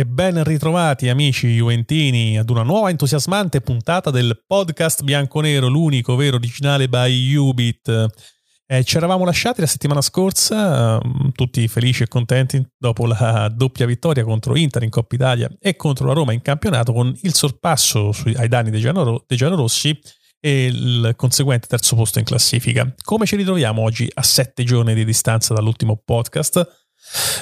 E ben ritrovati amici juventini ad una nuova entusiasmante puntata del podcast bianconero, l'unico vero originale by Ubit. Eh, ci eravamo lasciati la settimana scorsa, um, tutti felici e contenti dopo la doppia vittoria contro Inter in Coppa Italia e contro la Roma in campionato con il sorpasso sui, ai danni dei giallorossi e il conseguente terzo posto in classifica. Come ci ritroviamo oggi a sette giorni di distanza dall'ultimo podcast?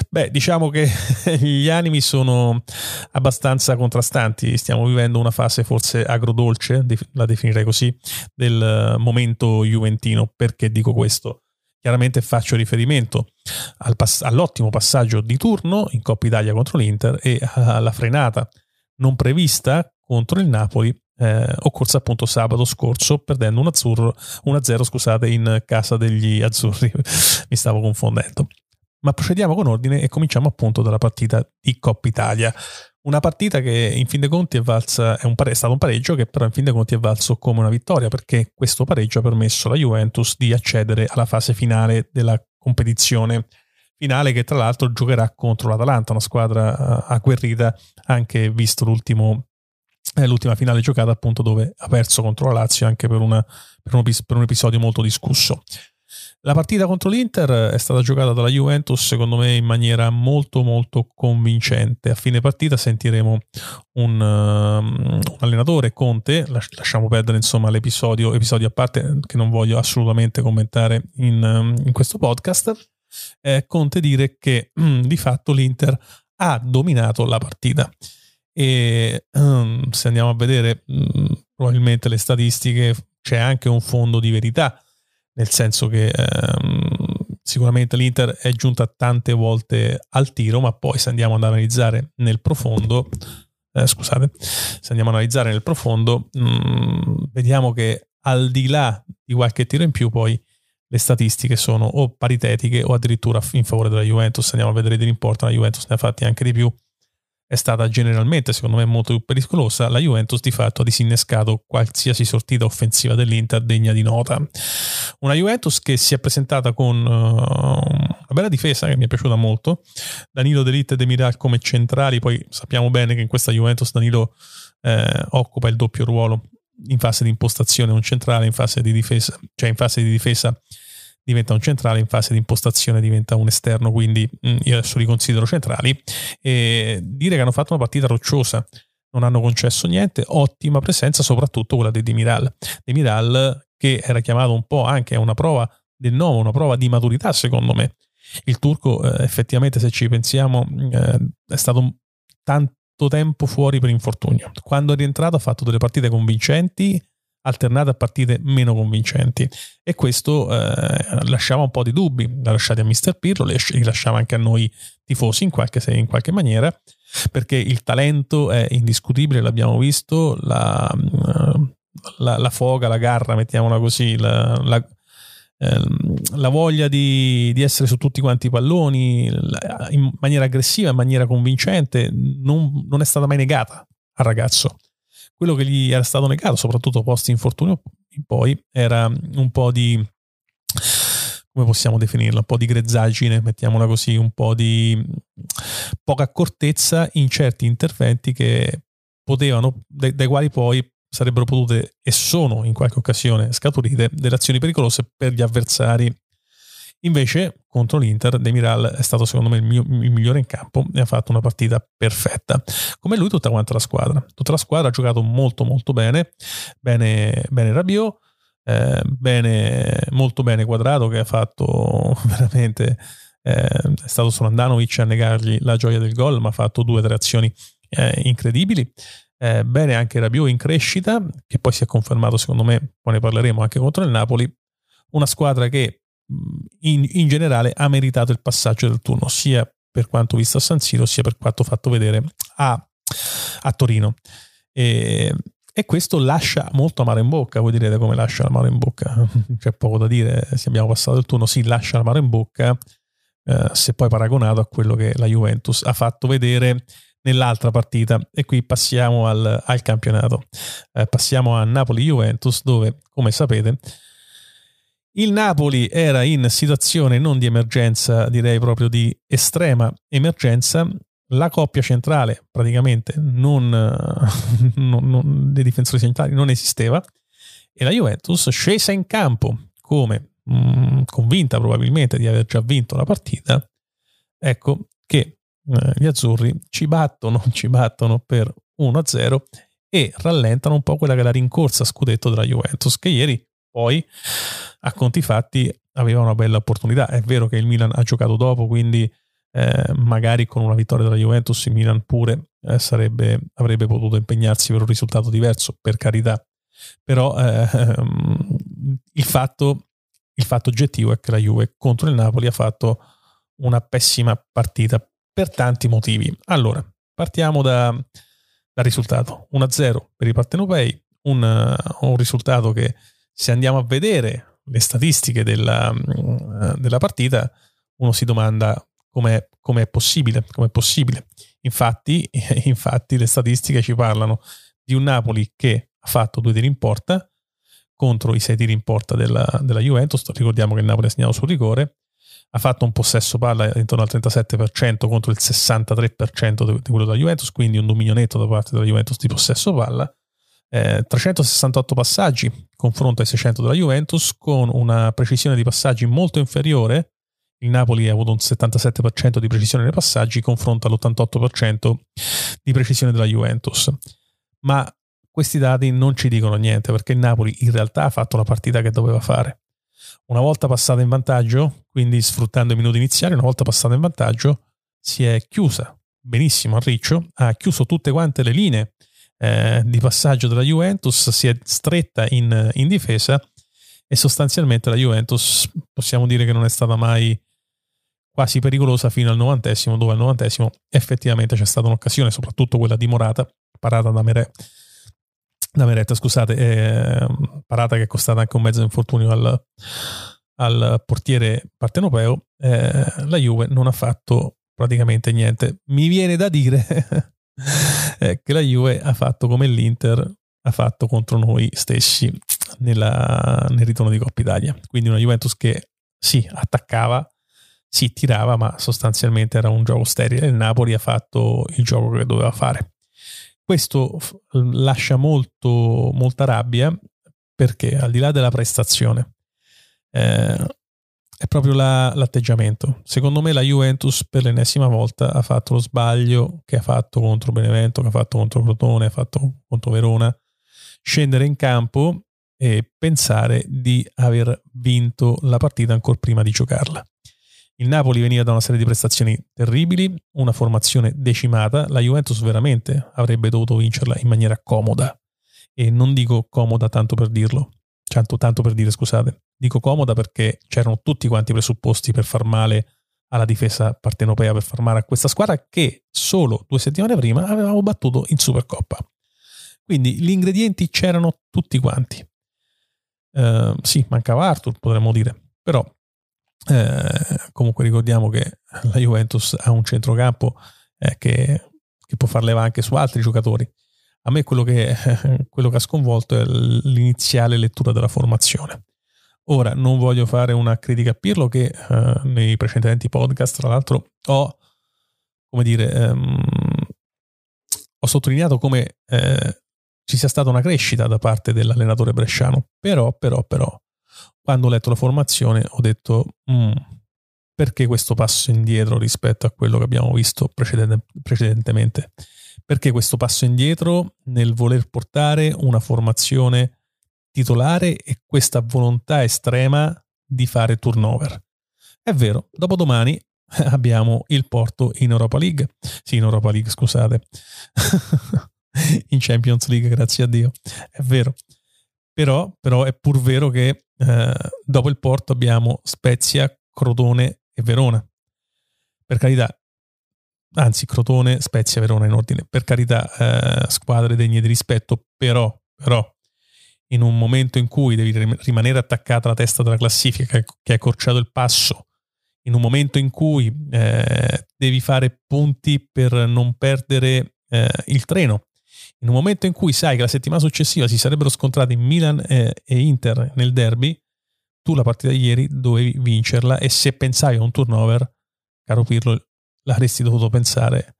Beh, diciamo che gli animi sono abbastanza contrastanti, stiamo vivendo una fase forse agrodolce, la definirei così, del momento juventino. Perché dico questo? Chiaramente faccio riferimento al pass- all'ottimo passaggio di turno in Coppa Italia contro l'Inter e alla frenata non prevista contro il Napoli eh, occorsa appunto sabato scorso perdendo 1-0 scusate, in casa degli azzurri. Mi stavo confondendo. Ma procediamo con ordine e cominciamo appunto dalla partita di Coppa Italia. Una partita che in fin dei conti è, valsa, è, un è stato un pareggio che però in fin dei conti è valso come una vittoria perché questo pareggio ha permesso alla Juventus di accedere alla fase finale della competizione finale che tra l'altro giocherà contro l'Atalanta, una squadra uh, agguerrita anche visto l'ultimo, eh, l'ultima finale giocata appunto dove ha perso contro la Lazio anche per, una, per, un, per un episodio molto discusso. La partita contro l'Inter è stata giocata dalla Juventus secondo me in maniera molto molto convincente. A fine partita sentiremo un, uh, un allenatore, Conte, lasciamo perdere insomma l'episodio, episodio a parte che non voglio assolutamente commentare in, um, in questo podcast, eh, Conte dire che um, di fatto l'Inter ha dominato la partita. E um, se andiamo a vedere mm, probabilmente le statistiche c'è anche un fondo di verità nel senso che ehm, sicuramente l'Inter è giunta tante volte al tiro, ma poi se andiamo ad analizzare nel profondo, eh, scusate, se andiamo ad analizzare nel profondo, mh, mm, vediamo che al di là di qualche tiro in più, poi le statistiche sono o paritetiche o addirittura in favore della Juventus. Andiamo a vedere di rimporto, la Juventus ne ha fatti anche di più è stata generalmente, secondo me, molto più pericolosa, la Juventus di fatto ha disinnescato qualsiasi sortita offensiva dell'Inter degna di nota. Una Juventus che si è presentata con uh, una bella difesa che mi è piaciuta molto, Danilo Delite e Demiral come centrali, poi sappiamo bene che in questa Juventus Danilo eh, occupa il doppio ruolo in fase di impostazione, un centrale in fase di difesa, cioè in fase di difesa diventa un centrale, in fase di impostazione diventa un esterno, quindi mm, io adesso li considero centrali. E dire che hanno fatto una partita rocciosa, non hanno concesso niente, ottima presenza, soprattutto quella di Demiral. Demiral che era chiamato un po' anche a una prova del nuovo, una prova di maturità secondo me. Il turco eh, effettivamente se ci pensiamo eh, è stato tanto tempo fuori per infortunio. Quando è rientrato ha fatto delle partite convincenti, alternate a partite meno convincenti e questo eh, lasciava un po' di dubbi, l'ha lasciati a Mister Pirlo, li lasciava anche a noi tifosi in qualche, in qualche maniera perché il talento è indiscutibile, l'abbiamo visto, la, la, la foga, la garra, mettiamola così, la, la, ehm, la voglia di, di, essere su tutti quanti i palloni in maniera aggressiva, in maniera convincente, non, non è stata mai negata al ragazzo. Quello che gli era stato negato, soprattutto post infortunio in poi, era un po' di come possiamo definirla, un po' di grezzaggine, mettiamola così, un po' di poca accortezza in certi interventi che potevano, dai, dai quali poi sarebbero potute e sono in qualche occasione scaturite delle azioni pericolose per gli avversari Invece contro l'Inter Demiral è stato secondo me il, mio, il, migliore in campo e ha fatto una partita perfetta. Come lui tutta quanta la squadra. Tutta la squadra ha giocato molto molto bene, bene, bene Rabiot, eh, bene, molto bene Quadrato che ha fatto veramente, eh, è stato solo Andanovic a negargli la gioia del gol, ma ha fatto due o tre azioni eh, incredibili. Eh, bene anche Rabiot in crescita, che poi si è confermato secondo me, poi ne parleremo anche contro il Napoli, una squadra che in, in, generale ha meritato il passaggio del turno, sia per quanto visto a San Siro, sia per quanto fatto vedere a, a Torino. E, e, questo lascia molto amaro in bocca. Voi direte come lascia l'amaro in bocca? C'è poco da dire. Se abbiamo passato il turno, sì, lascia l'amaro in bocca. Eh, se poi paragonato a quello che la Juventus ha fatto vedere nell'altra partita. E qui passiamo al, al campionato. Eh, passiamo a Napoli-Juventus, dove, come sapete, il Napoli era in situazione non di emergenza, direi proprio di estrema emergenza, la coppia centrale praticamente non, non, non, dei difensori centrali non esisteva e la Juventus scesa in campo come mh, mm, convinta probabilmente di aver già vinto la partita, ecco che gli azzurri ci battono, ci battono per 1-0 e rallentano un po' quella che è la rincorsa scudetto della Juventus che ieri poi a conti fatti aveva una bella opportunità. È vero che il Milan ha giocato dopo, quindi eh, magari con una vittoria della Juventus il Milan pure eh, sarebbe, avrebbe potuto impegnarsi per un risultato diverso, per carità. Però eh, il, fatto, il fatto oggettivo è che la Juve contro il Napoli ha fatto una pessima partita per tanti motivi. Allora, partiamo da, dal risultato. 1-0 per i partenopei, un, un risultato che se andiamo a vedere le statistiche della, della partita, uno si domanda come è possibile, com'è possibile. Infatti, infatti, le statistiche ci parlano di un Napoli che ha fatto due tiri in porta contro i sei tiri in porta della, della Juventus. Ricordiamo che il Napoli ha segnato sul rigore. Ha fatto un possesso palla intorno al 37% contro il 63% di quello della Juventus, quindi un dominio netto da parte della Juventus di possesso palla. Eh, 368 passaggi confronto ai 600 della Juventus con una precisione di passaggi molto inferiore il Napoli ha avuto un 77% di precisione nei passaggi confronto all'88% di precisione della Juventus. Ma questi dati non ci dicono niente perché il Napoli in realtà ha fatto la partita che doveva fare. Una volta passata in vantaggio, quindi sfruttando i minuti iniziali, una volta passata in vantaggio, si è chiusa. Benissimo a Riccio, ha chiuso tutte quante le linee eh, di passaggio della Juventus, si è stretta in, in difesa e sostanzialmente la Juventus possiamo dire che non è stata mai quasi pericolosa fino al novantesimo, dove al novantesimo effettivamente c'è stata un'occasione, soprattutto quella di Morata, parata da, Mere, da Meretta, scusate, eh, parata che è costata anche un mezzo infortunio al, al portiere partenopeo, eh, la Juve non ha fatto praticamente niente. Mi viene da dire eh, che la Juve ha fatto come l'Inter ha fatto contro noi stessi nella, nel ritorno di Coppa Italia. Quindi una Juventus che sì, attaccava, si tirava, ma sostanzialmente era un gioco sterile. Il Napoli ha fatto il gioco che doveva fare. Questo lascia molto, molta rabbia perché al di là della prestazione eh, è proprio la, l'atteggiamento. Secondo me la Juventus per l'ennesima volta ha fatto lo sbaglio che ha fatto contro Benevento, che ha fatto contro Crotone, ha fatto contro Verona. Scendere in campo e pensare di aver vinto la partita ancora prima di giocarla. Il Napoli veniva da una serie di prestazioni terribili, una formazione decimata, la Juventus veramente avrebbe dovuto vincerla in maniera comoda. E non dico comoda tanto per dirlo, tanto, tanto per dire scusate, dico comoda perché c'erano tutti quanti i presupposti per far male alla difesa partenopea, per far male a questa squadra che solo due settimane prima avevamo battuto in Supercoppa. Quindi gli ingredienti c'erano tutti quanti. Uh, sì, mancava Arthur, potremmo dire, però eh, comunque ricordiamo che la Juventus ha un centrocampo eh, che, che, può far leva anche su altri giocatori. A me quello che, quello che ha sconvolto è l'iniziale lettura della formazione. Ora, non voglio fare una critica a Pirlo che eh, nei precedenti podcast, tra l'altro, ho, come dire, ehm, ho sottolineato come eh, ci sia stata una crescita da parte dell'allenatore bresciano. Però, però, però, quando ho letto la formazione ho detto mm, perché questo passo indietro rispetto a quello che abbiamo visto precedente, precedentemente? Perché questo passo indietro nel voler portare una formazione titolare e questa volontà estrema di fare turnover? È vero, dopodomani abbiamo il Porto in Europa League. Sì, in Europa League, scusate. in Champions League, grazie a Dio. È vero. Però, però è pur vero che eh, dopo il Porto abbiamo Spezia, Crotone e Verona. Per carità, anzi Crotone, Spezia, Verona in ordine. Per carità, eh, squadre degne di rispetto, però, però in un momento in cui devi rimanere attaccata alla testa della classifica, che hai accorciato il passo, in un momento in cui eh, devi fare punti per non perdere eh, il treno, in un momento in cui sai che la settimana successiva si sarebbero scontrati Milan e, e Inter nel derby, tu la partita di ieri dovevi vincerla e se pensavi a un turnover, caro Pirlo, l'avresti dovuto pensare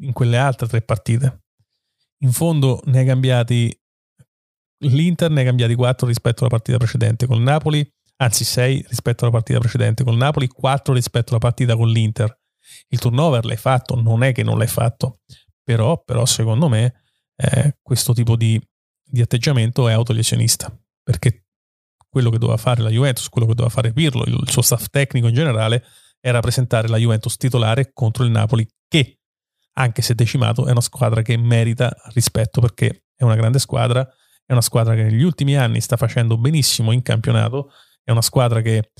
in quelle altre tre partite. In fondo ne hai cambiati l'Inter ne ha cambiati 4 rispetto alla partita precedente col Napoli, anzi 6 rispetto alla partita precedente col Napoli, 4 rispetto alla partita con l'Inter. Il turnover l'hai fatto, non è che non l'hai fatto, però, però secondo me eh, questo tipo di, di atteggiamento è autolesionista, perché quello che doveva fare la Juventus, quello che doveva fare Pirlo, il suo staff tecnico in generale, era presentare la Juventus titolare contro il Napoli, che, anche se decimato, è una squadra che merita rispetto perché è una grande squadra, è una squadra che negli ultimi anni sta facendo benissimo in campionato, è una squadra che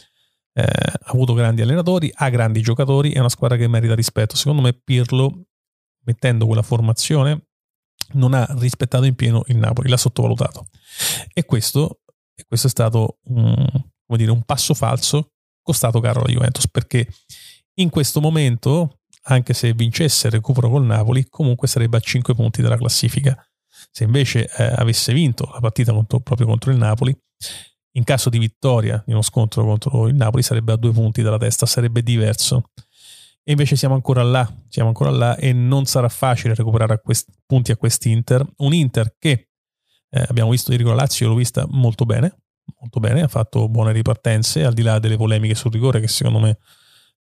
eh, ha avuto grandi allenatori, ha grandi giocatori, è una squadra che merita rispetto. Secondo me Pirlo, mettendo quella formazione, non ha rispettato in pieno il Napoli, l'ha sottovalutato. E questo, questo è stato un, dire, un passo falso costato caro alla Juventus, perché in questo momento, anche se vincesse il recupero col Napoli, comunque sarebbe a 5 punti dalla classifica. Se invece eh, avesse vinto la partita contro, proprio contro il Napoli, in caso di vittoria di uno scontro contro il Napoli sarebbe a due punti dalla testa, sarebbe diverso. E invece siamo ancora là, siamo ancora là e non sarà facile recuperare a questi, punti a quest'Inter. Un Inter che eh, abbiamo visto di Rico Lazio, l'ho vista molto bene, molto bene, ha fatto buone ripartenze, al di là delle polemiche sul rigore che secondo me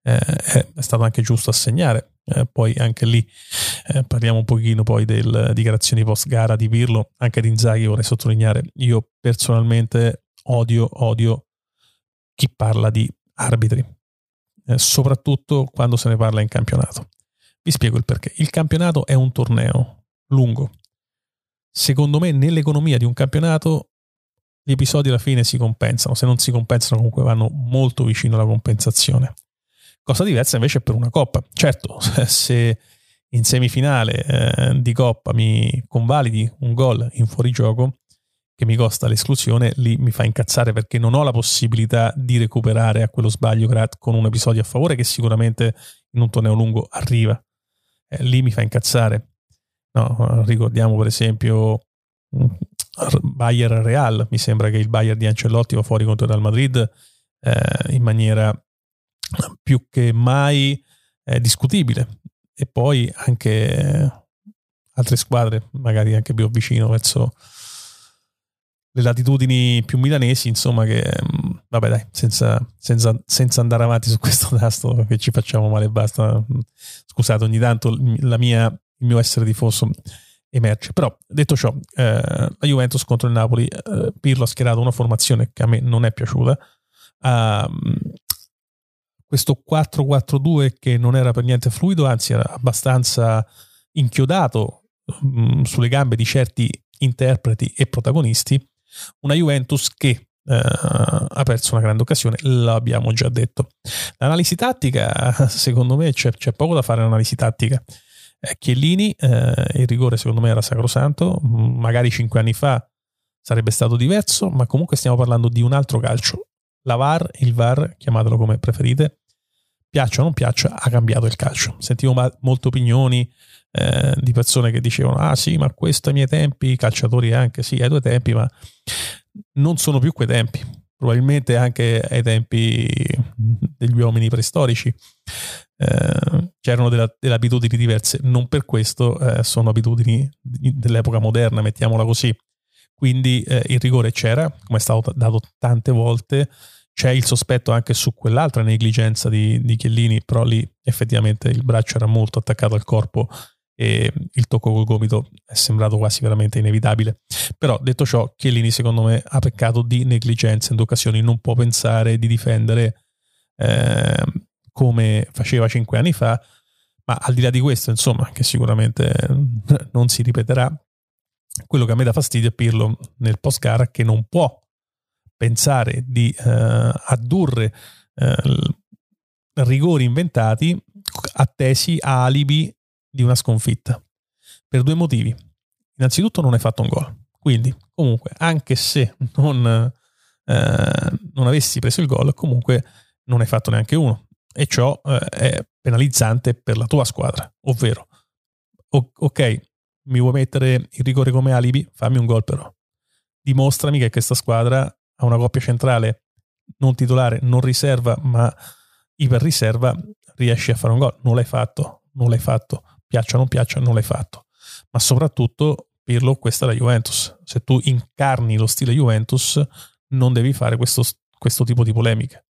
eh, è stato anche giusto assegnare. Eh, poi anche lì eh, parliamo un pochino poi delle dichiarazioni post gara di Pirlo, anche di Inzaghi vorrei sottolineare, io personalmente odio, odio chi parla di arbitri, eh, soprattutto quando se ne parla in campionato. Vi spiego il perché. Il campionato è un torneo lungo. Secondo me nell'economia di un campionato gli episodi alla fine si compensano, se non si compensano comunque vanno molto vicino alla compensazione. Cosa diversa invece per una coppa. Certo, se in semifinale eh, di coppa mi convalidi un gol in fuorigioco, che mi costa l'esclusione, lì mi fa incazzare perché non ho la possibilità di recuperare a quello sbaglio con un episodio a favore che sicuramente in un torneo lungo arriva. Eh, lì mi fa incazzare. No, ricordiamo per esempio mm, Bayern Real, mi sembra che il Bayern di Ancelotti va fuori contro il Real Madrid eh, in maniera più che mai eh, discutibile. E poi anche altre squadre, magari anche più vicino verso le latitudini più milanesi, insomma, che mm, vabbè, dai, senza, senza, senza, andare avanti su questo tasto che ci facciamo male e basta. Scusate, ogni tanto mia, il mio essere tifoso emerge. Però, detto ciò, eh, la Juventus contro il Napoli, eh, Pirlo ha schierato una formazione che a me non è piaciuta. Uh, questo 4-4-2 che non era per niente fluido, anzi era abbastanza inchiodato mh, mm, sulle gambe di certi interpreti e protagonisti, una Juventus che Uh, ha perso una grande occasione, l'abbiamo già detto. L'analisi tattica, secondo me, c'è, c'è poco da fare l'analisi tattica. Eh, Chiellini, eh, il rigore secondo me era sacrosanto, magari cinque anni fa sarebbe stato diverso, ma comunque stiamo parlando di un altro calcio. La VAR, il VAR, chiamatelo come preferite, piaccia o non piaccia, ha cambiato il calcio. Sentivo ma- molte opinioni eh, di persone che dicevano ah sì ma questo ai miei tempi, calciatori anche sì ai tuoi tempi ma non sono più quei tempi probabilmente anche ai tempi degli uomini preistorici eh, c'erano delle, delle, abitudini diverse non per questo eh, sono abitudini dell'epoca moderna mettiamola così. Quindi eh, il rigore c'era come è stato dato tante volte c'è il sospetto anche su quell'altra negligenza di, di Chiellini, però lì effettivamente il braccio era molto attaccato al corpo e il tocco col gomito è sembrato quasi veramente inevitabile. Però detto ciò, Chiellini secondo me ha peccato di negligenza in due occasioni, non può pensare di difendere eh, come faceva cinque anni fa, ma al di là di questo, insomma, che sicuramente non si ripeterà, quello che a me dà fastidio è Pirlo nel post gara che non può pensare di eh, addurre eh, rigori inventati attesi a alibi di una sconfitta. Per due motivi. Innanzitutto non hai fatto un gol. Quindi, comunque, anche se non, eh, non avessi preso il gol, comunque non hai fatto neanche uno. E ciò eh, è penalizzante per la tua squadra. Ovvero, ok, mi vuoi mettere il rigore come alibi? Fammi un gol però. Dimostrami che questa squadra ha una coppia centrale non titolare, non riserva, ma iper riserva, riesci a fare un gol. Non l'hai fatto, non l'hai fatto piaccia o non piaccia, non l'hai fatto. Ma soprattutto, Pirlo, questa è la Juventus. Se tu incarni lo stile Juventus, non devi fare questo, questo tipo di polemiche.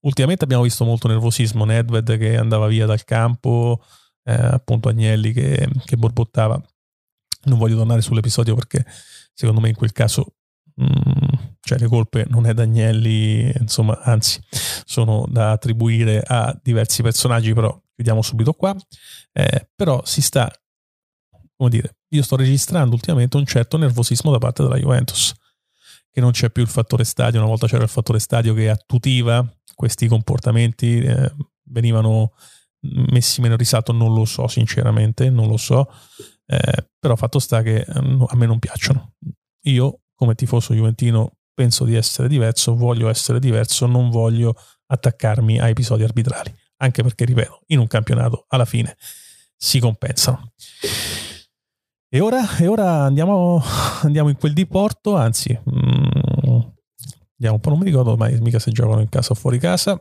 Ultimamente abbiamo visto molto nervosismo, Nedved che andava via dal campo, eh, appunto Agnelli che, che borbottava. Non voglio tornare sull'episodio perché secondo me in quel caso mm, cioè le colpe non è da Agnelli, insomma, anzi, sono da attribuire a diversi personaggi, però chiudiamo subito qua. Eh, però si sta, come dire, io sto registrando ultimamente un certo nervosismo da parte della Juventus, che non c'è più il fattore stadio, una volta c'era il fattore stadio che attutiva questi comportamenti, eh, venivano messi meno risalto, non lo so sinceramente, non lo so, eh, però fatto sta che eh, a me non piacciono. Io come tifoso juventino penso di essere diverso, voglio essere diverso, non voglio attaccarmi a episodi arbitrali, anche perché, ripeto, in un campionato alla fine si compensano. E ora, e ora andiamo, andiamo, in quel di Porto, anzi, mm, andiamo un po', non mi ricordo mai mica se giocano in casa o fuori casa.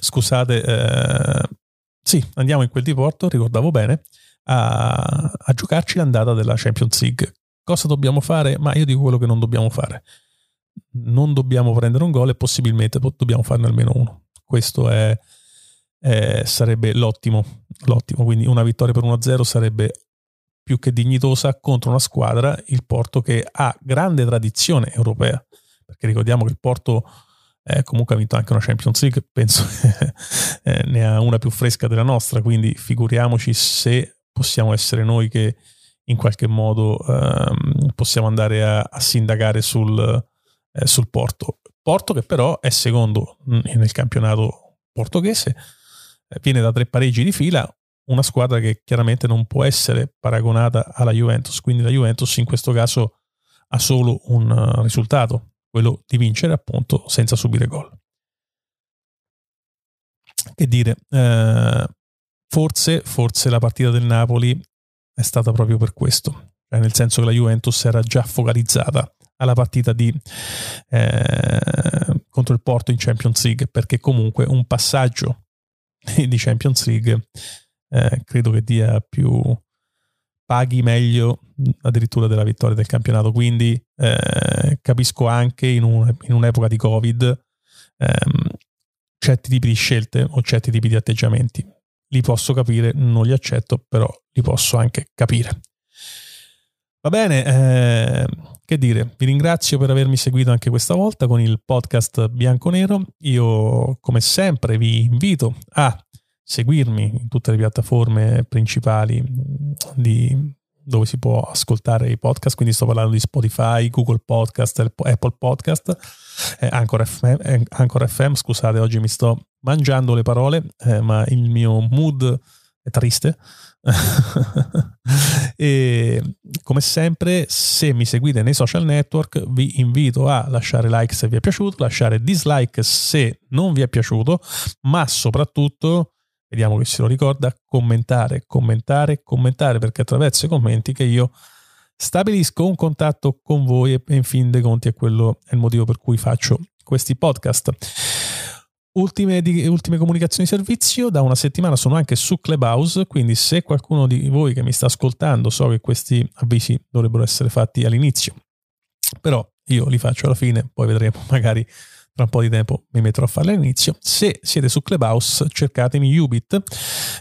Scusate, eh, sì, andiamo in quel di Porto, ricordavo bene, a, a giocarci l'andata della Champions League Cosa dobbiamo fare? Ma io dico quello che non dobbiamo fare. Non dobbiamo prendere un gol e possibilmente dobbiamo farne almeno uno. Questo è, è, sarebbe l'ottimo, l'ottimo. Quindi una vittoria per 1-0 sarebbe più che dignitosa contro una squadra, il Porto, che ha grande tradizione europea. Perché ricordiamo che il Porto eh, comunque ha vinto anche una Champions League, penso eh, ne ha una più fresca della nostra, quindi figuriamoci se possiamo essere noi che in qualche modo ehm, possiamo andare a, a sindacare sul, eh, sul, Porto. Porto che però è secondo nel campionato portoghese, eh, viene da tre pareggi di fila, una squadra che chiaramente non può essere paragonata alla Juventus, quindi la Juventus in questo caso ha solo un uh, risultato, quello di vincere appunto senza subire gol. Che dire, eh, forse, forse la partita del Napoli è stata proprio per questo, cioè nel senso che la Juventus era già focalizzata alla partita di, eh, contro il Porto in Champions League, perché comunque un passaggio di Champions League eh, credo che dia più paghi meglio addirittura della vittoria del campionato. Quindi eh, capisco anche in, un, in, un'epoca di Covid ehm, certi tipi di scelte o certi tipi di atteggiamenti li posso capire, non li accetto, però li posso anche capire. Va bene, eh, che dire, vi ringrazio per avermi seguito anche questa volta con il podcast Bianco-Nero. Io, come sempre, vi invito a seguirmi in tutte le piattaforme principali di, dove si può ascoltare i podcast, quindi sto parlando di Spotify, Google Podcast, Apple Podcast, eh, Anchor, FM, eh, FM, scusate, oggi mi sto mangiando le parole, eh, ma il mio mood è triste. e come sempre, se mi seguite nei social network, vi invito a lasciare like se vi è piaciuto, lasciare dislike se non vi è piaciuto, ma soprattutto, vediamo che se lo ricorda, commentare, commentare, commentare, perché attraverso i commenti che io stabilisco un contatto con voi e in fin dei conti è quello è il motivo per cui faccio questi podcast. Ultime, di, ultime, comunicazioni di servizio, da una settimana sono anche su Clubhouse, quindi se qualcuno di voi che mi sta ascoltando, so che questi avvisi dovrebbero essere fatti all'inizio, però io li faccio alla fine, poi vedremo, magari tra un po' di tempo mi metterò a farli all'inizio. Se siete su Clubhouse, cercatemi Ubit,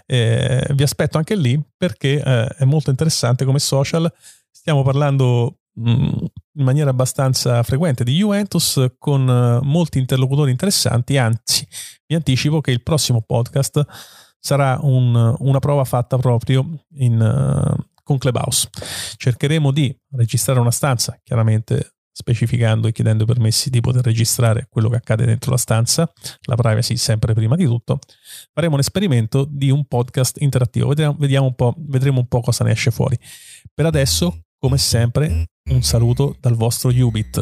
eh, vi aspetto anche lì perché eh, è molto interessante come social, stiamo parlando Mm, in maniera abbastanza frequente di Juventus con eh, molti interlocutori interessanti, anzi vi anticipo che il prossimo podcast sarà un, una prova fatta proprio in, uh, con Clubhouse. Cercheremo di registrare una stanza, chiaramente specificando e chiedendo permessi di poter registrare quello che accade dentro la stanza, la privacy sempre prima di tutto. Faremo un esperimento di un podcast interattivo, vediamo, vediamo un po', vedremo un po' cosa ne esce fuori. Per adesso, come sempre, un saluto dal vostro Ubit.